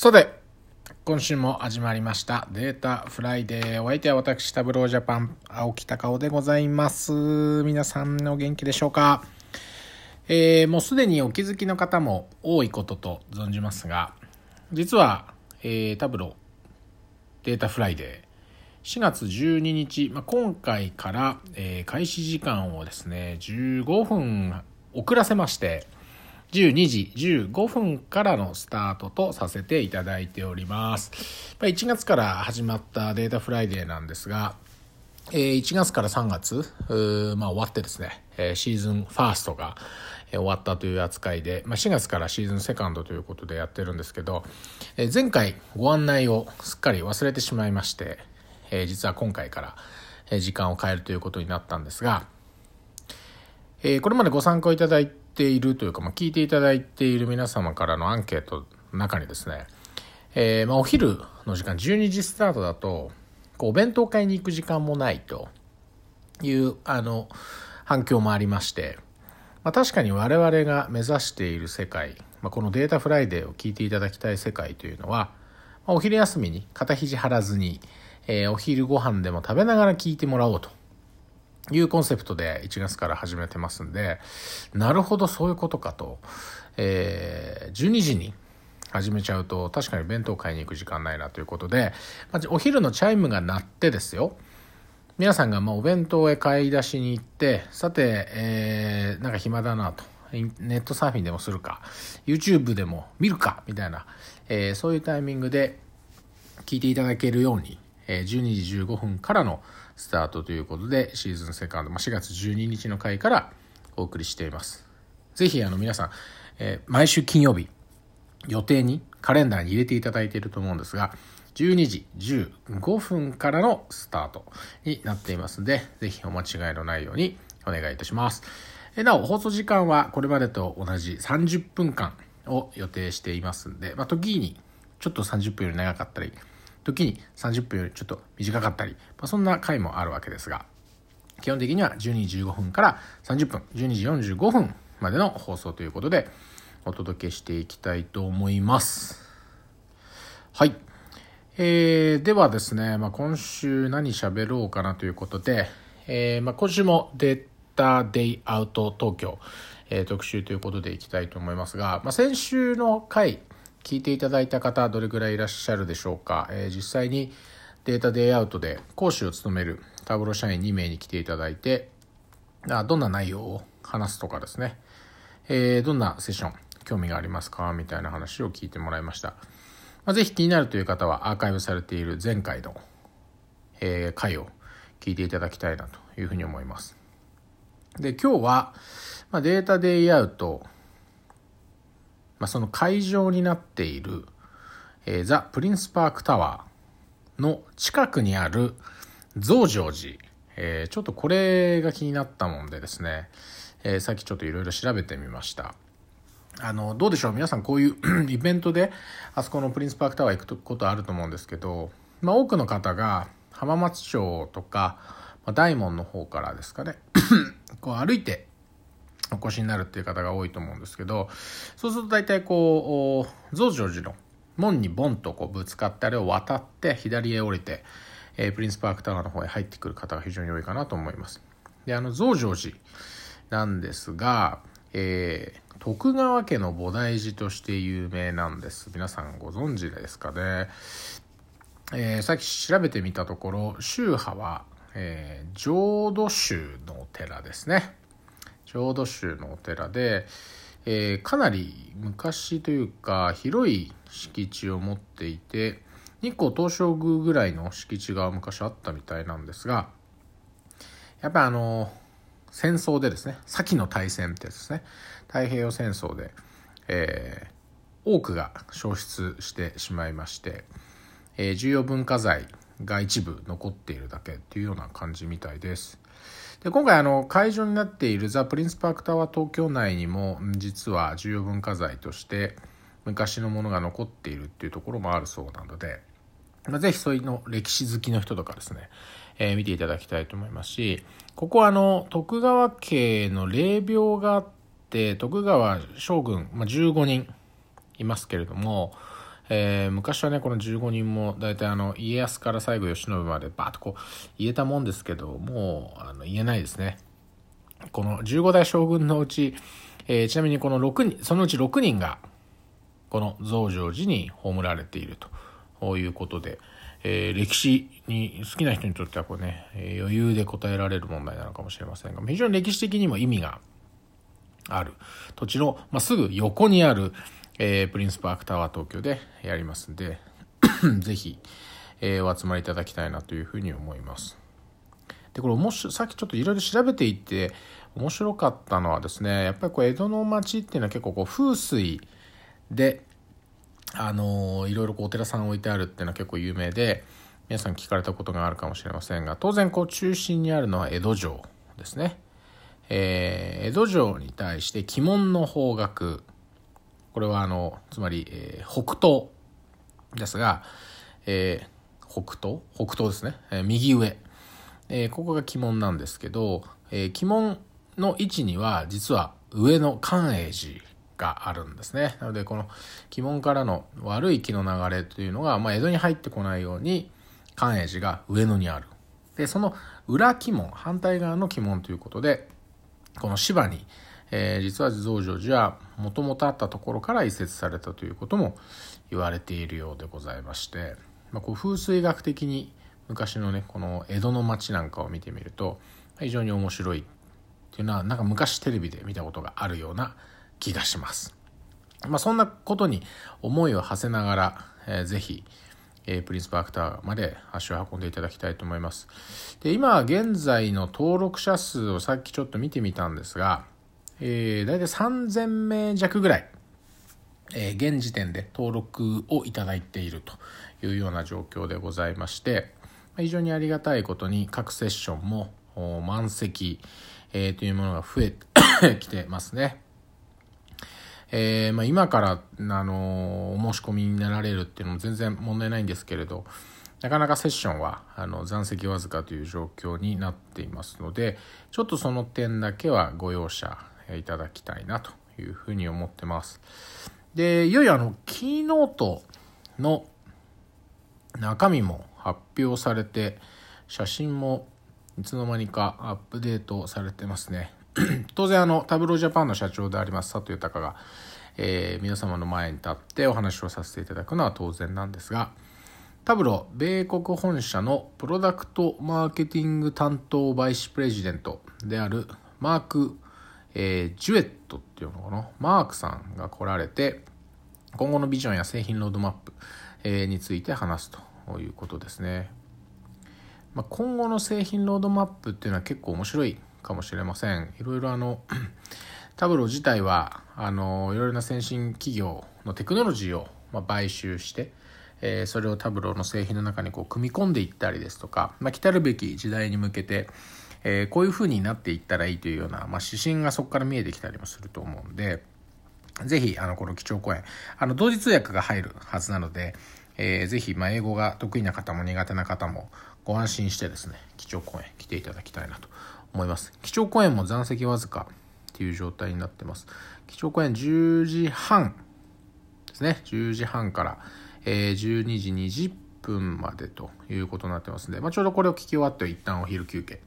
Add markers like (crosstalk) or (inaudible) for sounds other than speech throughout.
さて、今週も始まりましたデータフライデー。お相手は私、 Tableau ジャパン、青木隆夫でございます。皆さんお元気でしょうか？えー、もうすでにお気づきの方も多いことと存じますが、実は、えー、 Tableau データフライデー、4月12日、まあ、今回から、えー開始時間をですね、15分遅らせまして、12時15分からのスタートとさせていただいております。1月から始まったデータフライデーなんですが、1月から3月、まあ、終わってですね、シーズンファーストが終わったという扱いで、まあ、4月からシーズンセカンドということでやってるんですけど、前回ご案内をすっかり忘れてしまいまして、実は今回から時間を変えるということになったんですが、これまでご参加いただいているというか、まあ、聞いていただいている皆様からのアンケートの中にですね、えーまあ、お昼の時間12時スタートだとこうお弁当買いに行く時間もないというあの反響もありまして、まあ、確かに我々が目指している世界、まあ、このデータフライデーを聞いていただきたい世界というのは、まあ、お昼休みに肩肘張らずに、えーお昼ご飯でも食べながら聞いてもらおうというコンセプトで1月から始めてますんで、なるほどそういうことかと、えー12時に始めちゃうと確かに弁当買いに行く時間ないなということで、まあお昼のチャイムが鳴ってですよ、皆さんがまあお弁当へ買い出しに行って、さて、えーなんか暇だなと。ネットサーフィンでもするか、YouTube でも見るか、みたいな、えーそういうタイミングで聞いていただけるように、え12時15分からのスタートということで、シーズンセカンド、まあ、4月12日の回からお送りしています。ぜひ、あの、皆さん、えー毎週金曜日、予定に、カレンダーに入れていただいていると思うんですが、12時15分からのスタートになっていますので、ぜひお間違いのないようにお願いいたします。えなお、放送時間はこれまでと同じ30分間を予定していますんで、まあ、時にちょっと30分より長かったり、時に30分よりちょっと短かったり、まあ、そんな回もあるわけですが、基本的には12時15分から30分、12時45分までの放送ということで、お届けしていきたいと思います。はい。えー、ではですね、まあ、今週何喋ろうかなということで、えーまあ、今週もデータデイアウト東京、えー特集ということでいきたいと思いますが、まあ、先週の回聞いていただいた方どれぐらいいらっしゃるでしょうか、えー実際にデータデイアウトで講師を務めるタブロ社員2名に来ていただいてあどんな内容を話すとかですね、えーどんなセッション興味がありますか？みたいな話を聞いてもらいました。まあ、ぜひ気になるという方はアーカイブされている前回の、えー回を聞いていただきたいなというふうに思います。で、今日は、まあ、データデイアウト、まあ、その会場になっている、えーザ・プリンスパークタワーの近くにある増上寺、えーちょっとこれが気になったもんでですね、えーさっきちょっといろいろ調べてみました。あの、どうでしょう？皆さんこういう (clears throat) イベントで、あそこのプリンスパークタワー行くことあると思うんですけど、まあ多くの方が浜松町とか、まあ、大門の方からですかね、(clears throat) こう歩いてお越しになるっていう方が多いと思うんですけど、そうすると大体こう、増上寺の門にボンとこうぶつかってあれを渡って左へ降りて、えープリンスパークタワーの方へ入ってくる方が非常に多いかなと思います。で、あの増上寺なんですが、えー徳川家の菩提寺として有名なんです。皆さんご存知ですかね。えーさっき調べてみたところ、宗派は、え浄土宗のお寺ですね。浄土宗のお寺で、えーかなり昔というか広い敷地を持っていて日光東照宮ぐらいの敷地が昔あったみたいなんですがやっぱあの戦争でですね先の大戦ってですね太平洋戦争で、えー多くが消失してしまいまして、えー重要文化財が一部残っているだけっていうような感じみたいです。で今回あの会場になっているザ・プリンスパークタワー東京内にも実は重要文化財として昔のものが残っているっていうところもあるそうなので、まあ、ぜひそういうの歴史好きの人とかですね、えー見ていただきたいと思いますしここはあの徳川家の霊廟があって徳川将軍、まあ、15人いますけれども、えー、昔はね、この15人も大体あの、家康から最後慶喜までバーッとこう言えたもんですけど、もうあの言えないですね。この15代将軍のうち、えー、ちなみにこの6人、そのうち6人が、この増上寺に葬られているということで、えー、歴史に好きな人にとってはこうね、え余裕で答えられる問題なのかもしれませんが、非常に歴史的にも意味がある土地の、まあ、すぐ横にある、えー、プリンスパークタワー東京でやりますんで、(coughs) ぜひ、えー、お集まりいただきたいなというふうに思います。で、これ面白さっきちょっといろいろ調べていって面白かったのはですね、やっぱりこう江戸の町っていうのは結構こう風水で、あのー、いろいろこうお寺さん置いてあるっていうのは結構有名で、皆さん聞かれたことがあるかもしれませんが、当然こう中心にあるのは江戸城ですね。えー、江戸城に対して鬼門の方角、これはあの、つまり、えー、北東ですが、えー、北東？北東ですね。えー、右上。えー、ここが鬼門なんですけど、えー、鬼門の位置には実は上の寛永寺があるんですね。なので、この鬼門からの悪い気の流れというのが、まあ、江戸に入ってこないように、寛永寺が上野にある。で、その裏鬼門、反対側の鬼門ということで、この芝に、えー、実は増上寺はもともとあったところから移設されたということも言われているようでございまして、まあ、こう風水学的に昔のねこの江戸の町なんかを見てみると非常に面白いっていうのはなんか昔テレビで見たことがあるような気がします。まあ、そんなことに思いを馳せながら、えー、ぜひ、えー、プリンスパークタワーまで足を運んでいただきたいと思います。で、今現在の登録者数をさっきちょっと見てみたんですが、えー、大体3000名弱ぐらい、えー、現時点で登録をいただいているというような状況でございまして、非常にありがたいことに各セッションも満席、えー、というものが増え (coughs) てきてますね。えー、まあ、今から、あのお申し込みになられるっていうのも全然問題ないんですけれど、なかなかセッションはあの残席わずかという状況になっていますので、ちょっとその点だけはご容赦いただきたいなというふうに思ってます。で、いよいよあの、キーノートの中身も発表されて、写真もいつの間にかアップデートされてますね。(clears throat) 当然あの、タブロージャパンの社長であります佐藤豊が、えー、皆様の前に立ってお話をさせていただくのは当然なんですが、タブロ米国本社のプロダクトマーケティング担当バイスプレジデントであるマーク・えー、ジュエットっていうのかな？マークさんが来られて今後のビジョンや製品ロードマップ、えー、について話すということですね、まあ、今後の製品ロードマップっていうのは結構面白いかもしれません。いろいろあの (clears throat) タブロ自体はあのいろいろな先進企業のテクノロジーを、まあ、買収してえー、それをタブローの製品の中にこう組み込んでいったりですとか、まあ、来たるべき時代に向けて、えー、こういう風になっていったらいいというような、まあ、指針がそこから見えてきたりもすると思うんで、ぜひ、あの、この基調講演、あの、同時通訳が入るはずなので、えー、ぜひ、ま、英語が得意な方も苦手な方もご安心してですね、基調講演来ていただきたいなと思います。基調講演も残席わずかっていう状態になってます。基調講演10時半ですね。10時半から、えー、12時20分までということになってますんで、まあ、ちょうどこれを聞き終わって一旦お昼休憩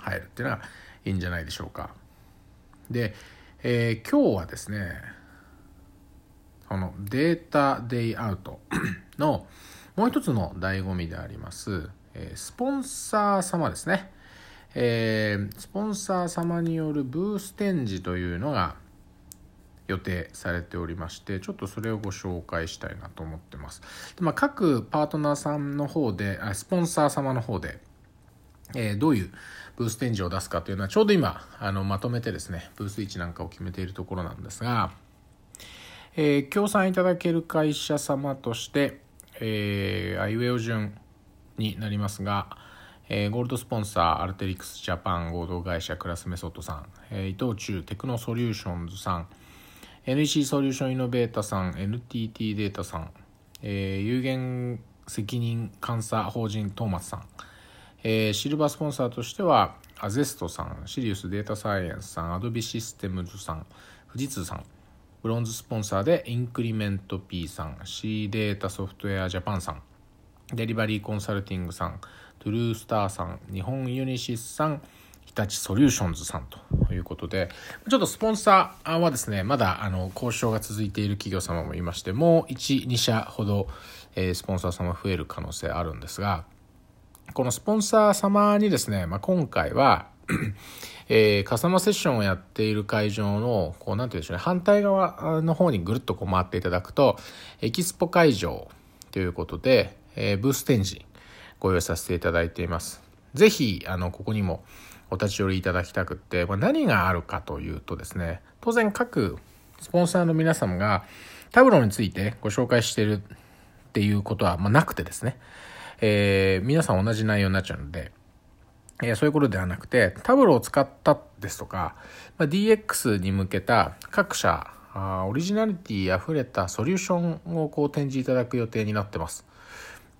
入るっていうのがいいんじゃないでしょうか。で、えー、今日はですね、このデータデイアウト (coughs) のもう一つの醍醐味であります、えー、スポンサー様ですね。えー、スポンサー様によるブース展示というのが予定されておりましてちょっとそれをご紹介したいなと思ってますで、まあ、各パートナーさんの方であスポンサー様の方で、えー、どういうブース展示を出すかというのはちょうど今あのまとめてですねブース位置なんかを決めているところなんですが、えー、協賛いただける会社様として、えー、アイウエオ順になりますが、えー、ゴールドスポンサーアルテリックスジャパン合同会社クラスメソッドさん、えー、伊藤忠テクノソリューションズさん NEC ソリューションイノベータさん NTT データさん、えー、有限責任監査法人トーマスさんえー、シルバースポンサーとしては、アゼストさん、シリウスデータサイエンスさん、アドビシステムズさん、富士通さん、ブロンズスポンサーでインクリメント P さん C データソフトウェアジャパンさんデリバリーコンサルティングさんトゥルースターさん日本ユニシスさん日立ソリューションズさんということでちょっとスポンサーはですねまだあの交渉が続いている企業様もいましてもう12社ほど、えー、スポンサー様増える可能性あるんですがこのスポンサー様にですね、まあ、今回は (clears throat) えー、カスタマーセッションをやっている会場の、こう、なんて言うんでしょうね、反対側の方にぐるっとこう回っていただくと、エキスポ会場ということで、えー、ブース展示ご用意させていただいています。ぜひ、あの、ここにもお立ち寄りいただきたくって、まあ、何があるかというとですね、当然各スポンサーの皆様がタブローについてご紹介しているっていうことは、まあ、なくてですね、えー、皆さん同じ内容になっちゃうので、えー、そういうことではなくて、タブローを使ったですとか、まあ、DX に向けた各社あオリジナリティ溢れたソリューションをこう展示いただく予定になってます。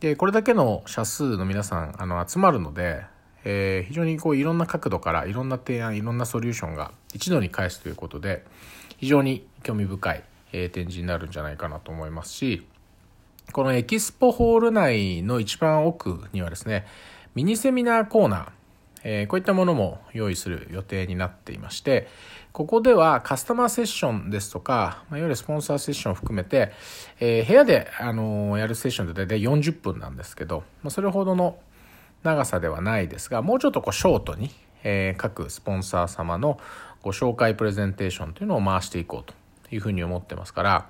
で、これだけの社数の皆さんあの集まるので、えー、非常にこういろんな角度からいろんな提案、いろんなソリューションが一度に返すということで、非常に興味深い、えー、展示になるんじゃないかなと思いますし、このエキスポホール内の一番奥にはですね、ミニセミナーコーナー、えー、こういったものも用意する予定になっていまして、ここではカスタマーセッションですとか、まあ、いわゆるスポンサーセッションを含めて、えー、部屋で、あのー、やるセッションで大体40分なんですけど、まあ、それほどの長さではないですが、もうちょっとこうショートに、え、各スポンサー様のご紹介プレゼンテーションというのを回していこうというふうに思ってますから、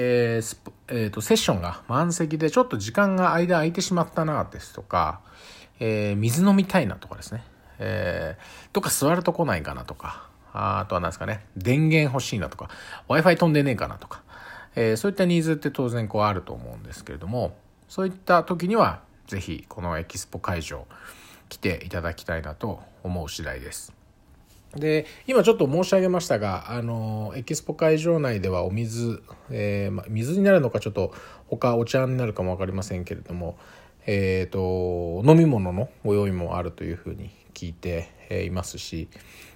えーえーと、セッションが満席でちょっと時間が間空いてしまったなですとか、えー、水飲みたいなとかですね、えー、どっか座るとこないかなとか、あとは何ですかね、電源欲しいなとか、Wi-Fi 飛んでねえかなとか、えー、そういったニーズって当然こうあると思うんですけれども、そういった時には、ぜひこのエキスポ会場来ていただきたいなと思う次第です。で今ちょっと申し上げましたがあのエキスポ会場内ではお水、えーま、水になるのかちょっと他お茶になるかも分かりませんけれども、えーと、飲み物のご用意もあるというふうに聞いていますし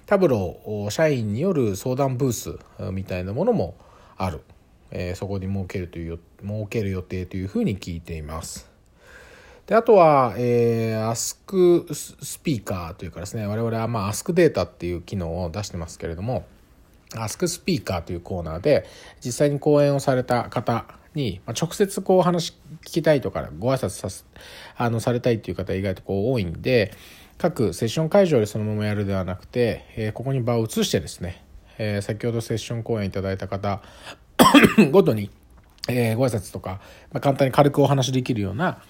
タブロー社員による相談ブースみたいなものもある、えー、そこに設けるという設ける予定というふうに聞いています。であとは、えー、Ask スピーカーというかですね我々は、まあ、Ask データっていう機能を出してますけれども Ask スピーカーというコーナーで実際に講演をされた方に、まあ、直接こう話聞きたいとかご挨拶さすあのされたいっていう方意外とこう多いんで各セッション会場でそのままやるではなくて、えー、ここに場を移してですね、えー、先ほどセッション講演いただいた方 (coughs) ごとに、えー、ご挨拶とか、まあ、簡単に軽くお話できるような、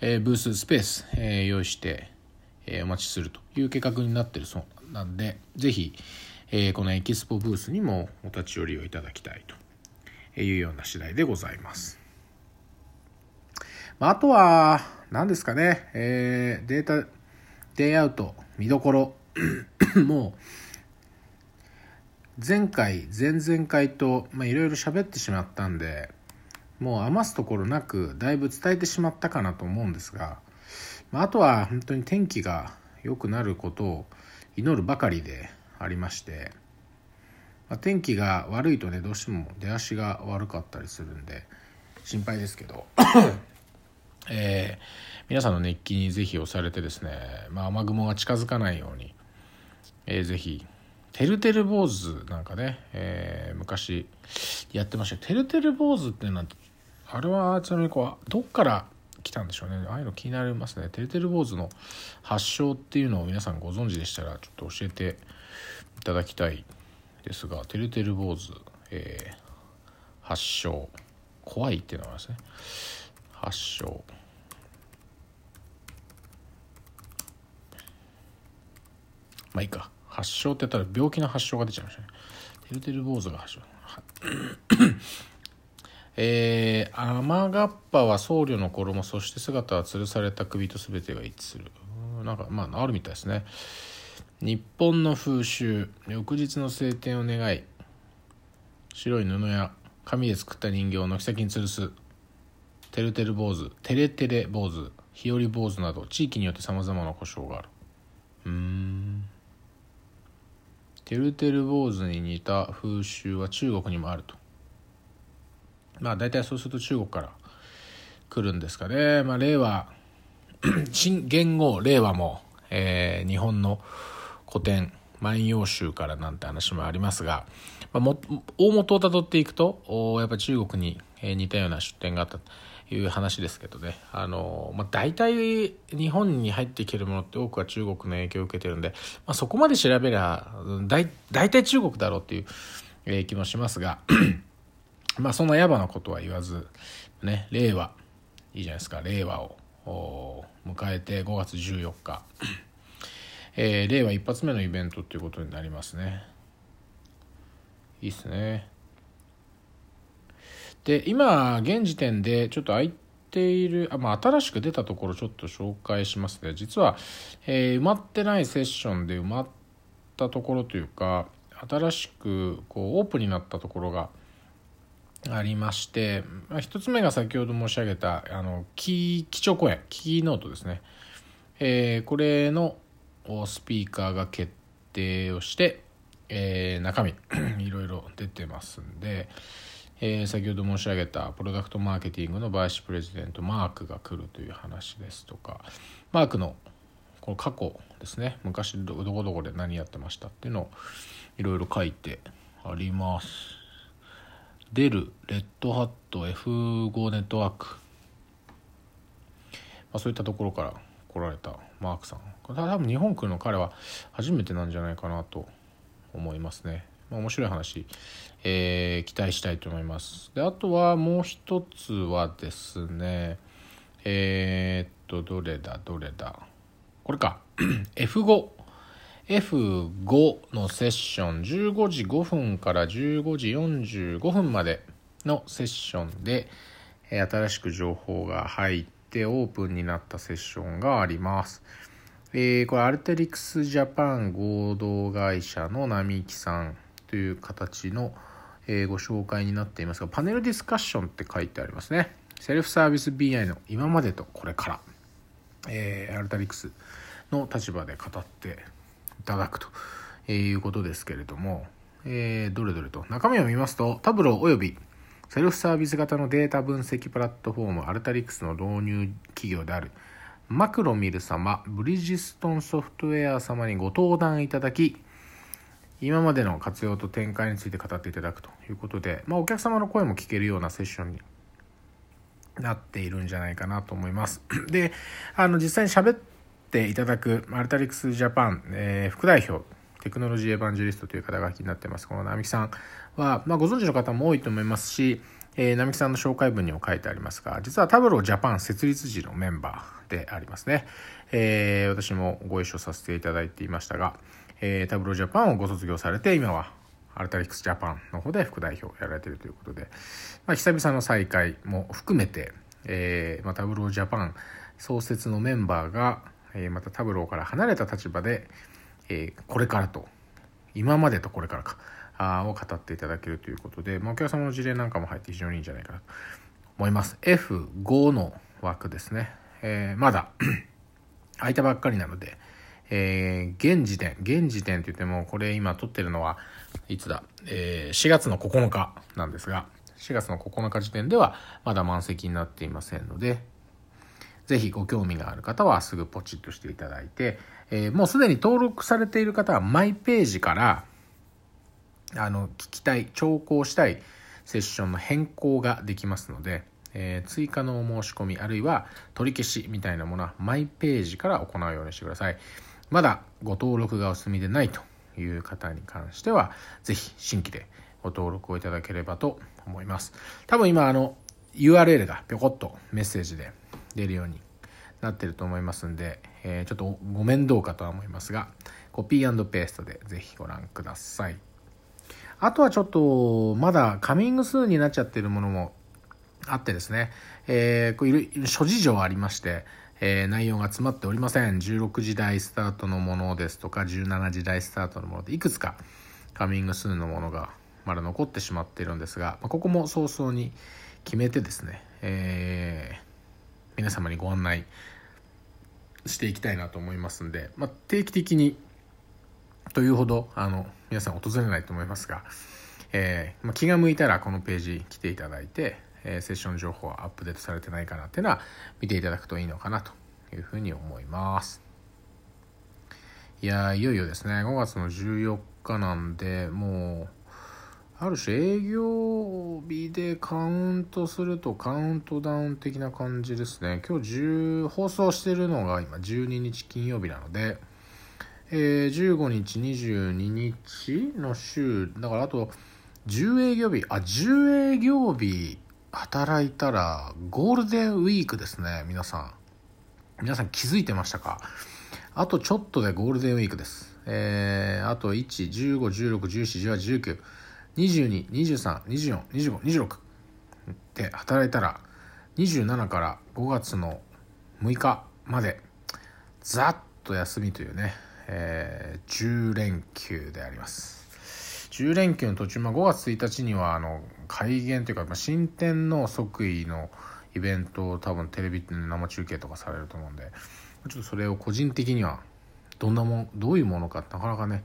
えー、ブーススペース、えー、用意して、えー、お待ちするという計画になってるそうなんでぜひ、えー、このエキスポブースにもお立ち寄りをいただきたいというような次第でございます。まあ、あとは何ですかね、えー、データデイアウト見どころ (coughs) もう前回前々回とまあいろいろ喋ってしまったんでもう余すところなくだいぶ伝えてしまったかなと思うんですが、まあ、あとは本当に天気が良くなることを祈るばかりでありまして、まあ、天気が悪いとねどうしても出足が悪かったりするんで心配ですけど (coughs) えー、皆さんの熱気にぜひ押されてですね、まあ、雨雲が近づかないように、えー、ぜひてるてる坊主なんかね、えー、昔やってました。てるてる坊主っていうのはあれはちなみにこうどっから来たんでしょうね。ああいうの気になりますね。てるてる坊主の発祥っていうのを皆さんご存知でしたらちょっと教えていただきたいですがてるてる坊主、えー、発祥怖いっていうのがありますね。発祥。まあいいか。発症って言ったら病気の発症が出ちゃいましたね。てるてる坊主が発症えー、雨がっぱは僧侶の衣そして姿は吊るされた首と全てが一致する。なんかまああるみたいですね。日本の風習翌日の晴天を願い白い布や紙で作った人形を軒先に吊るす。てるてる坊主てれてれ坊主日和坊主など地域によってさまざまな故障がある。うん。てるてる坊主に似た風習は中国にもあると。まあ大体そうすると中国から来るんですかね。まあ令和 (clears throat) 新元号令和も、えー、日本の古典万葉集からなんて話もありますが、まあ、も大元をたどっていくとやっぱ中国に似たような出典があったという話ですけどね。あの、まあ、大体日本に入ってきてるものって多くは中国の影響を受けてるんで、まあ、そこまで調べりゃ大体中国だろうっていう、気もしますが (clears throat) まあそんな野蛮なことは言わず、ね、令和いいじゃないですか。令和を迎えて5月14日。えー、令和一発目のイベントっていうことになりますね。いいっすね。で今現時点でちょっと空いているあ、まあ、新しく出たところちょっと紹介しますね。実は、えー、埋まってないセッションで埋まったところというか新しくこうオープンになったところがありまして、まあ、1つ目が先ほど申し上げたあの基基調講演キーノートですね、えー、これのスピーカーが決定をして、えー、中身 (clears throat) いろいろ出てますんで、えー、先ほど申し上げたプロダクトマーケティングのバイスプレジデントマークが来るという話ですとかマークのこの過去ですね。昔どこどこで何やってましたっていうのをいろいろ書いてあります。デルレッドハット F5 ネットワーク、まあ、そういったところから来られたマークさん。多分日本来るの彼は初めてなんじゃないかなと思いますね、まあ、面白い話、えー、期待したいと思います。であとはもう一つはですねえー、っとどれだどれだ。これか。(clears throat) F5 F5 のセッション15時5分から15時45分までのセッションで新しく情報が入ってオープンになったセッションがあります。えー、これアルテリクスジャパン合同会社の並木さんという形の、えー、ご紹介になっていますがパネルディスカッションって書いてありますねセルフサービス BI の今までとこれから、えー、アルタリクスの立場で語ってただくということですけれども、えー、どれどれと中身を見ますとタブローおよびセルフサービス型のデータ分析プラットフォームアルタリックスの導入企業であるマクロミル様、ブリヂストンソフトウェア様にご登壇いただき、今までの活用と展開について語っていただくということで、まあ、お客様の声も聞けるようなセッションになっているんじゃないかなと思います。で、あの、実際に喋っていただくアルタリクスジャパン、えー、副代表、テクノロジーエヴァンジェリストという肩書きになってます。この並木さんは、まあ、ご存知の方も多いと思いますし、えー、並木さんの紹介文にも書いてありますが、実はタブロージャパン設立時のメンバーでありますね。えー、私もご一緒させていただいていましたが、えー、タブロージャパンをご卒業されて、今はアルタリックスジャパンの方で副代表をやられているということで、まあ、久々の再会も含めて、えーまあ、タブロージャパン創設のメンバーが、え、またタブローから離れた立場で、え、これからと。今までとこれからか。あを語っていただけるということで、まあ、お客様の事例なんかも入って非常にいいんじゃないかなと思います。F5 の枠ですね、えー、まだ (clears throat) 空いたばっかりなので、えー、現時点現時点といってもこれ今撮ってるのはいつだ、えー、4月の9日なんですが4月の9日時点ではまだ満席になっていませんのでぜひご興味がある方はすぐポチッとしていただいて、えー、もうすでに登録されている方はマイページからあの聞きたい聴講したいセッションの変更ができますので、えー、追加のお申し込みあるいは取り消しみたいなものはマイページから行うようにしてください。まだご登録がお済みでないという方に関してはぜひ新規でご登録をいただければと思います。多分今あの URL がぴょこっとメッセージで出るようになってると思いますんで、えー、ちょっとご面倒かとは思いますが、コピーペーストでぜひご覧ください。あとはちょっと、まだカミングスーンになっちゃってるものもあってですね、えー、こういる諸事情ありまして、えー、内容が詰まっておりません。16時台スタートのものですとか、17時台スタートのもので、いくつかカミングスーンのものがまだ残ってしまっているんですが、ま、ここも早々に決めてですね、えー、皆様にご案内していきたいなと思いますんで、まあ、定期的にというほどあの皆さん訪れないと思いますが、えーまあ、気が向いたらこのページ来ていただいて、えー、セッション情報はアップデートされてないかなっていうのは見ていただくといいのかなというふうに思います。いやいよいよですね。5月の14日なんでもうある種営業日でカウントするとカウントダウン的な感じですね。今日10放送してるのが今12日金曜日なので、えー、15日、22日の週、だからあと10営業日、あ、10営業日働いたらゴールデンウィークですね、皆さん。皆さん気づいてましたか？あとちょっとでゴールデンウィークです。えー、あと1、15、16、17、18、19。22、23、24、25、26で働いたら27から5月の6日までざっと休みというね、えー、10連休であります。10連休の途中、まあ、5月1日にはあの改元というか、まあ、新店の即位のイベントを多分テレビで生中継とかされると思うんでちょっとそれを個人的にはどんなもんどういうものかなかなかね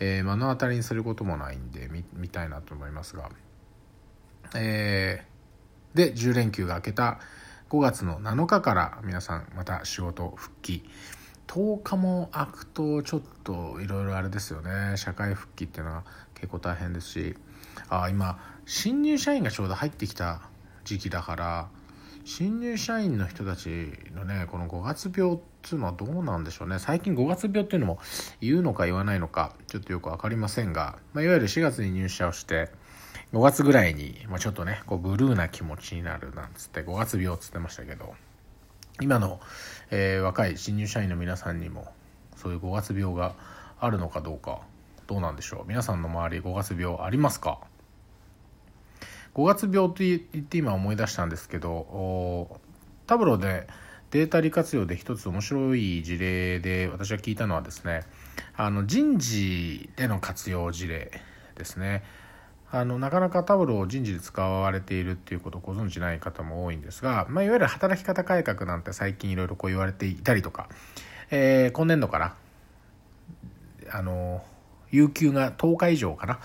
えー、目の当たりにすることもないんで見見たいなと思いますが、えー、で10連休が明けた5月の7日から皆さんまた仕事復帰。10日も空くとちょっといろいろあれですよね。社会復帰っていうのは結構大変ですし。あ今新入社員がちょうど入ってきた時期だから新入社員の人たちのねこの5月病っていうのはどうなんでしょうね。最近5月病っていうのも言うのか言わないのかちょっとよく分かりませんが、まあ、いわゆる4月に入社をして5月ぐらいに、まあ、ちょっとねこうブルーな気持ちになるなんつって5月病っつってましたけど今の、えー、若い新入社員の皆さんにもそういう5月病があるのかどうかどうなんでしょう。皆さんの周り5月病ありますか？5月病と言って今思い出したんですけどタブロでデータ利活用で一つ面白い事例で私が聞いたのはですねあの人事での活用事例ですね。あのなかなかタブロを人事で使われているっていうことをご存知ない方も多いんですが、まあ、いわゆる働き方改革なんて最近いろいろこう言われていたりとか、えー、今年度からあの有給が10日以上かな、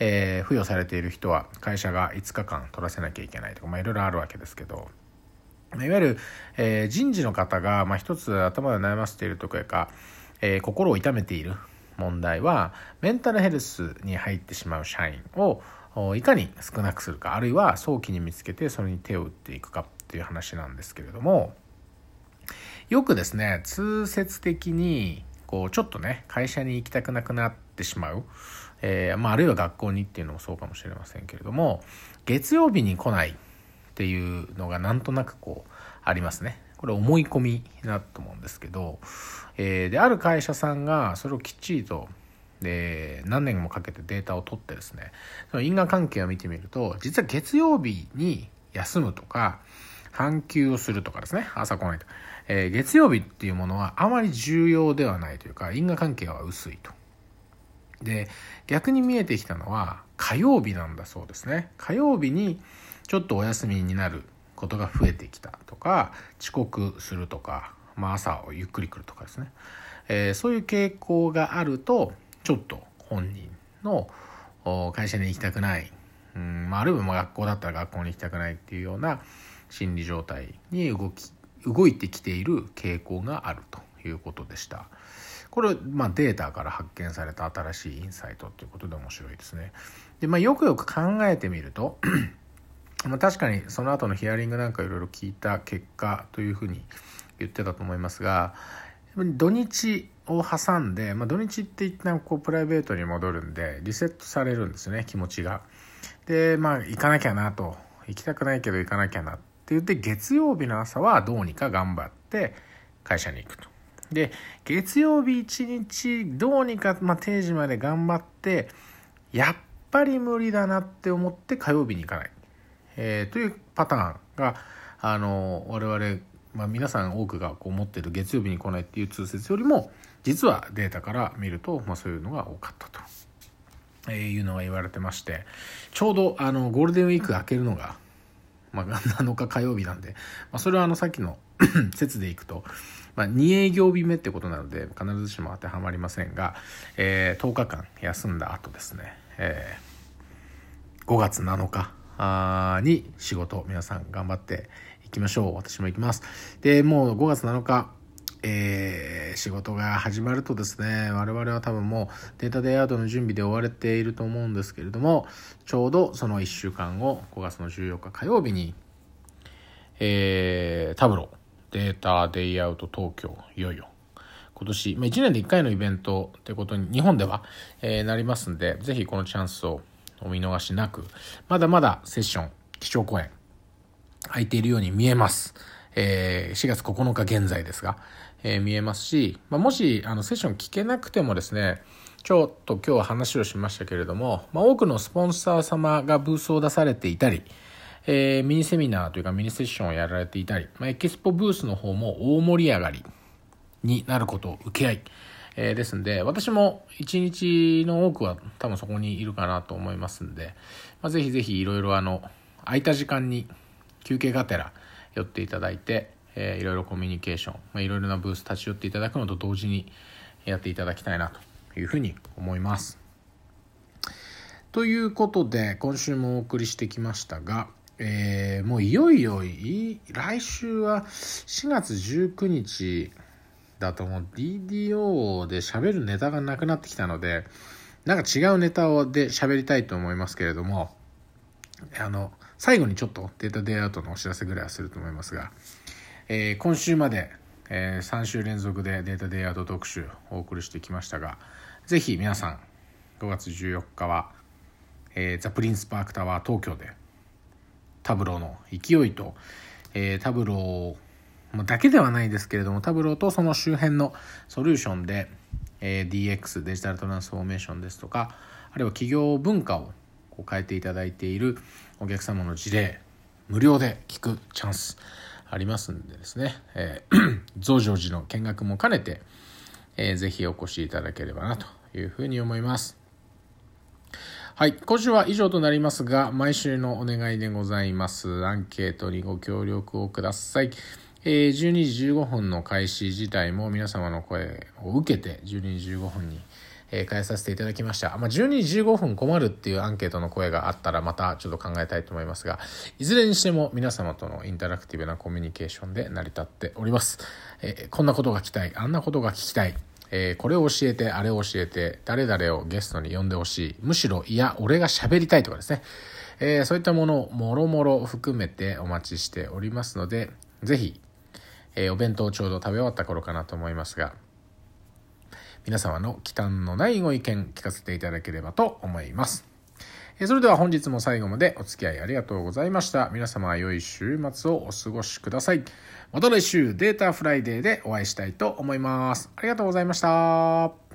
えー、付与されている人は会社が5日間取らせなきゃいけないとか、まあ、いろいろあるわけですけど、いわゆる、えー、人事の方が、まあ、一つ頭で悩ませているというか、えー、心を痛めている問題はメンタルヘルスに入ってしまう社員をいかに少なくするかあるいは早期に見つけてそれに手を打っていくかっていう話なんですけれどもよくですね通説的にこうちょっとね会社に行きたくなくなってしまう、えー、まあ、あるいは学校にっていうのもそうかもしれませんけれども月曜日に来ないっていうのがなんとなくこうありますね。これ思い込みだと思うんですけど、えー、である会社さんがそれをきっちりとで何年もかけてデータを取ってですねその因果関係を見てみると実は月曜日に休むとか半休をするとかですね朝来ないと、えー、月曜日っていうものはあまり重要ではないというか因果関係は薄いと。で逆に見えてきたのは火曜日なんだそうですね。火曜日にちょっとお休みになることが増えてきたとか遅刻するとか、まあ、朝をゆっくり来るとかですね、えー、そういう傾向があるとちょっと本人の会社に行きたくない、うんあ、るいは学校だったら学校に行きたくないっていうような心理状態に動き動いてきている傾向があるということでした。これ、まあ、データから発見された新しいインサイトということで面白いですね。で、まあ、よくよく考えてみると (clears throat) まあ、確かにその後のヒアリングなんかいろいろ聞いた結果というふうに言ってたと思いますが土日を挟んで、まあ、土日って一旦こうプライベートに戻るんでリセットされるんですね気持ちが。でまあ行かなきゃなと行きたくないけど行かなきゃなって言って月曜日の朝はどうにか頑張って会社に行くと。で月曜日一日どうにか、まあ、定時まで頑張ってやっぱり無理だなって思って火曜日に行かない。えー、というパターンがあの我々、まあ、皆さん多くがこう持ってる月曜日に来ないっていう通説よりも実はデータから見ると、まあ、そういうのが多かったと。えー、いうのが言われてましてちょうどあのゴールデンウィーク明けるのが、まあ、(laughs) 7日火曜日なんで、まあ、それはあのさっきの (coughs) 説でいくとまあ、2営業日目ってことなので必ずしも当てはまりませんが、えー、10日間休んだ後ですね、えー、5月7日に仕事皆さん頑張っていきましょう。私も行きます。でもう5月7日えー、仕事が始まるとですね我々は多分もうデータデイアウトの準備で追われていると思うんですけれどもちょうどその1週間後5月の14日火曜日に、えー、タブローデータデイアウト東京いよいよ今年、まあ、1年で1回のイベントってことに日本では、えー、なりますんでぜひこのチャンスをお見逃しなくまだまだセッション基調講演空いているように見えます。えー、4月9日現在ですが、えー、見えますし、まあ、もしあのセッション聞けなくてもですねちょっと今日は話をしましたけれども、まあ、多くのスポンサー様がブースを出されていたり、えー、ミニセミナーというかミニセッションをやられていたり、まあ、エキスポブースの方も大盛り上がりになることを受け合い、えー、ですんで私も一日の多くは多分そこにいるかなと思いますんで、まあ、ぜひぜひいろいろあの空いた時間に休憩がてら寄っていただいて、えー、いろいろコミュニケーション、まあ、いろいろなブース立ち寄っていただくのと同時にやっていただきたいなというふうに思います。ということで今週もお送りしてきましたが、えー、もういよいよい来週は4月19日だともう。DDO で喋るネタがなくなってきたのでなんか違うネタをで喋りたいと思いますけれどもあの最後にちょっとデータデイアウトのお知らせぐらいはすると思いますが、えー、今週まで、えー、3週連続でデータデイアウト特集をお送りしてきましたが、ぜひ皆さん、5月14日は、えー、ザ・プリンスパークタワー東京で、タブローの勢いと、えー、タブローだけではないですけれども、タブローとその周辺のソリューションで、えー、DX、デジタルトランスフォーメーションですとか、あるいは企業文化をこう変えていただいているお客様の事例無料で聞くチャンスありますんでですね、えー、(clears throat) 増上寺の見学も兼ねて、えー、ぜひお越しいただければなというふうに思います。はい。今週は以上となりますが、毎週のお願いでございます。アンケートにご協力をください。えー、12時15分の開始自体も皆様の声を受けて、12時15分にえー、変えさせていただきました。まあ、12時15分困るっていうアンケートの声があったらまたちょっと考えたいと思いますが、いずれにしても皆様とのインタラクティブなコミュニケーションで成り立っております。えー、こんなことが聞きたい、あんなことが聞きたい、えー、これを教えて、あれを教えて、誰々をゲストに呼んでほしい。むしろ、いや、俺が喋りたいとかですね。えー、そういったものをもろもろ含めてお待ちしておりますので、ぜひ、えー、お弁当ちょうど食べ終わった頃かなと思いますが、皆様の忌憚のないご意見聞かせていただければと思いますえ。それでは本日も最後までお付き合いありがとうございました。皆様良い週末をお過ごしください。また来週データフライデーでお会いしたいと思います。ありがとうございました。